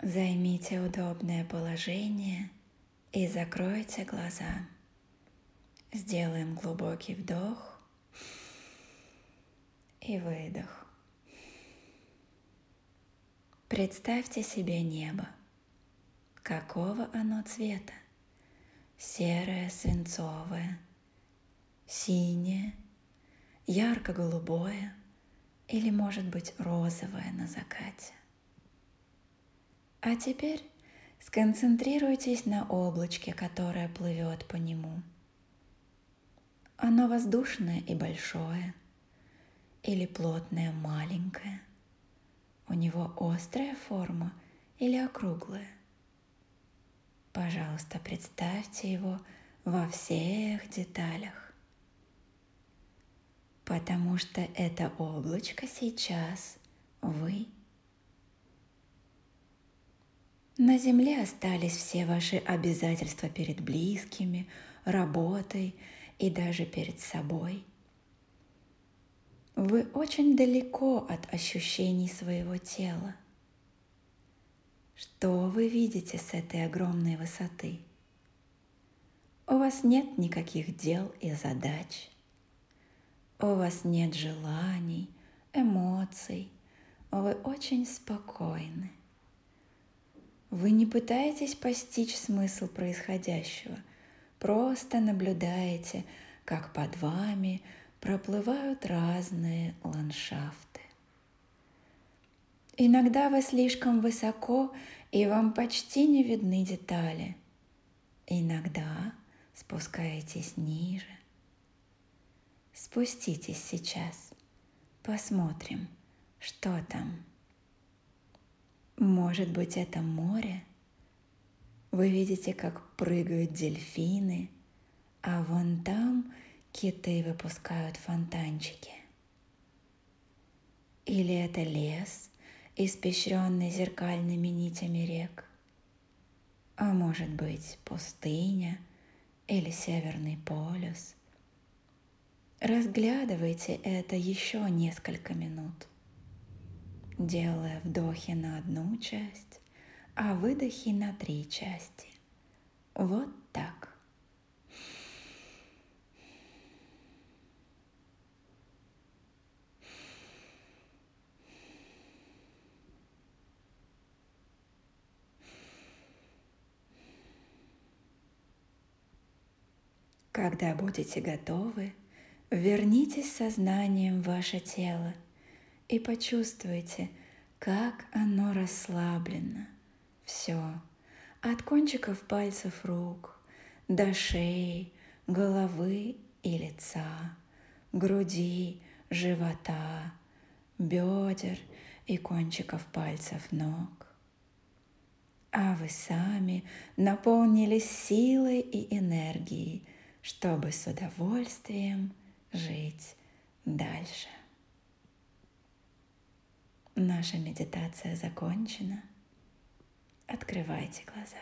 Займите удобное положение и закройте глаза. Сделаем глубокий вдох и выдох. Представьте себе небо. Какого оно цвета? Серое, свинцовое, синее, ярко-голубое или, может быть, розовое на закате. А теперь сконцентрируйтесь на облачке, которое плывет по нему. Оно воздушное и большое, или плотное маленькое. У него острая форма или округлая. Пожалуйста, представьте его во всех деталях. Потому что это облачко сейчас вы – На земле остались все ваши обязательства перед близкими, работой и даже перед собой. Вы очень далеко от ощущений своего тела. Что вы видите с этой огромной высоты? У вас нет никаких дел и задач. У вас нет желаний, эмоций. Вы очень спокойны. Вы не пытаетесь постичь смысл происходящего, просто наблюдаете, как под вами проплывают разные ландшафты. Иногда вы слишком высоко, и вам почти не видны детали. Иногда спускаетесь ниже. Спуститесь сейчас, посмотрим, что там. Может быть, это море? Вы видите, как прыгают дельфины, а вон там киты выпускают фонтанчики. Или это лес, испещренный зеркальными нитями рек. А может быть, пустыня или Северный полюс. Разглядывайте это еще несколько минут – делая вдохи на одну часть, а выдохи на три части. Вот так. Когда будете готовы, вернитесь сознанием в ваше тело – и почувствуйте, как оно расслаблено. Все, от кончиков пальцев рук до шеи, головы и лица, груди, живота, бедер и кончиков пальцев ног. А вы сами наполнились силой и энергией, чтобы с удовольствием жить дальше. Наша медитация закончена. Открывайте глаза.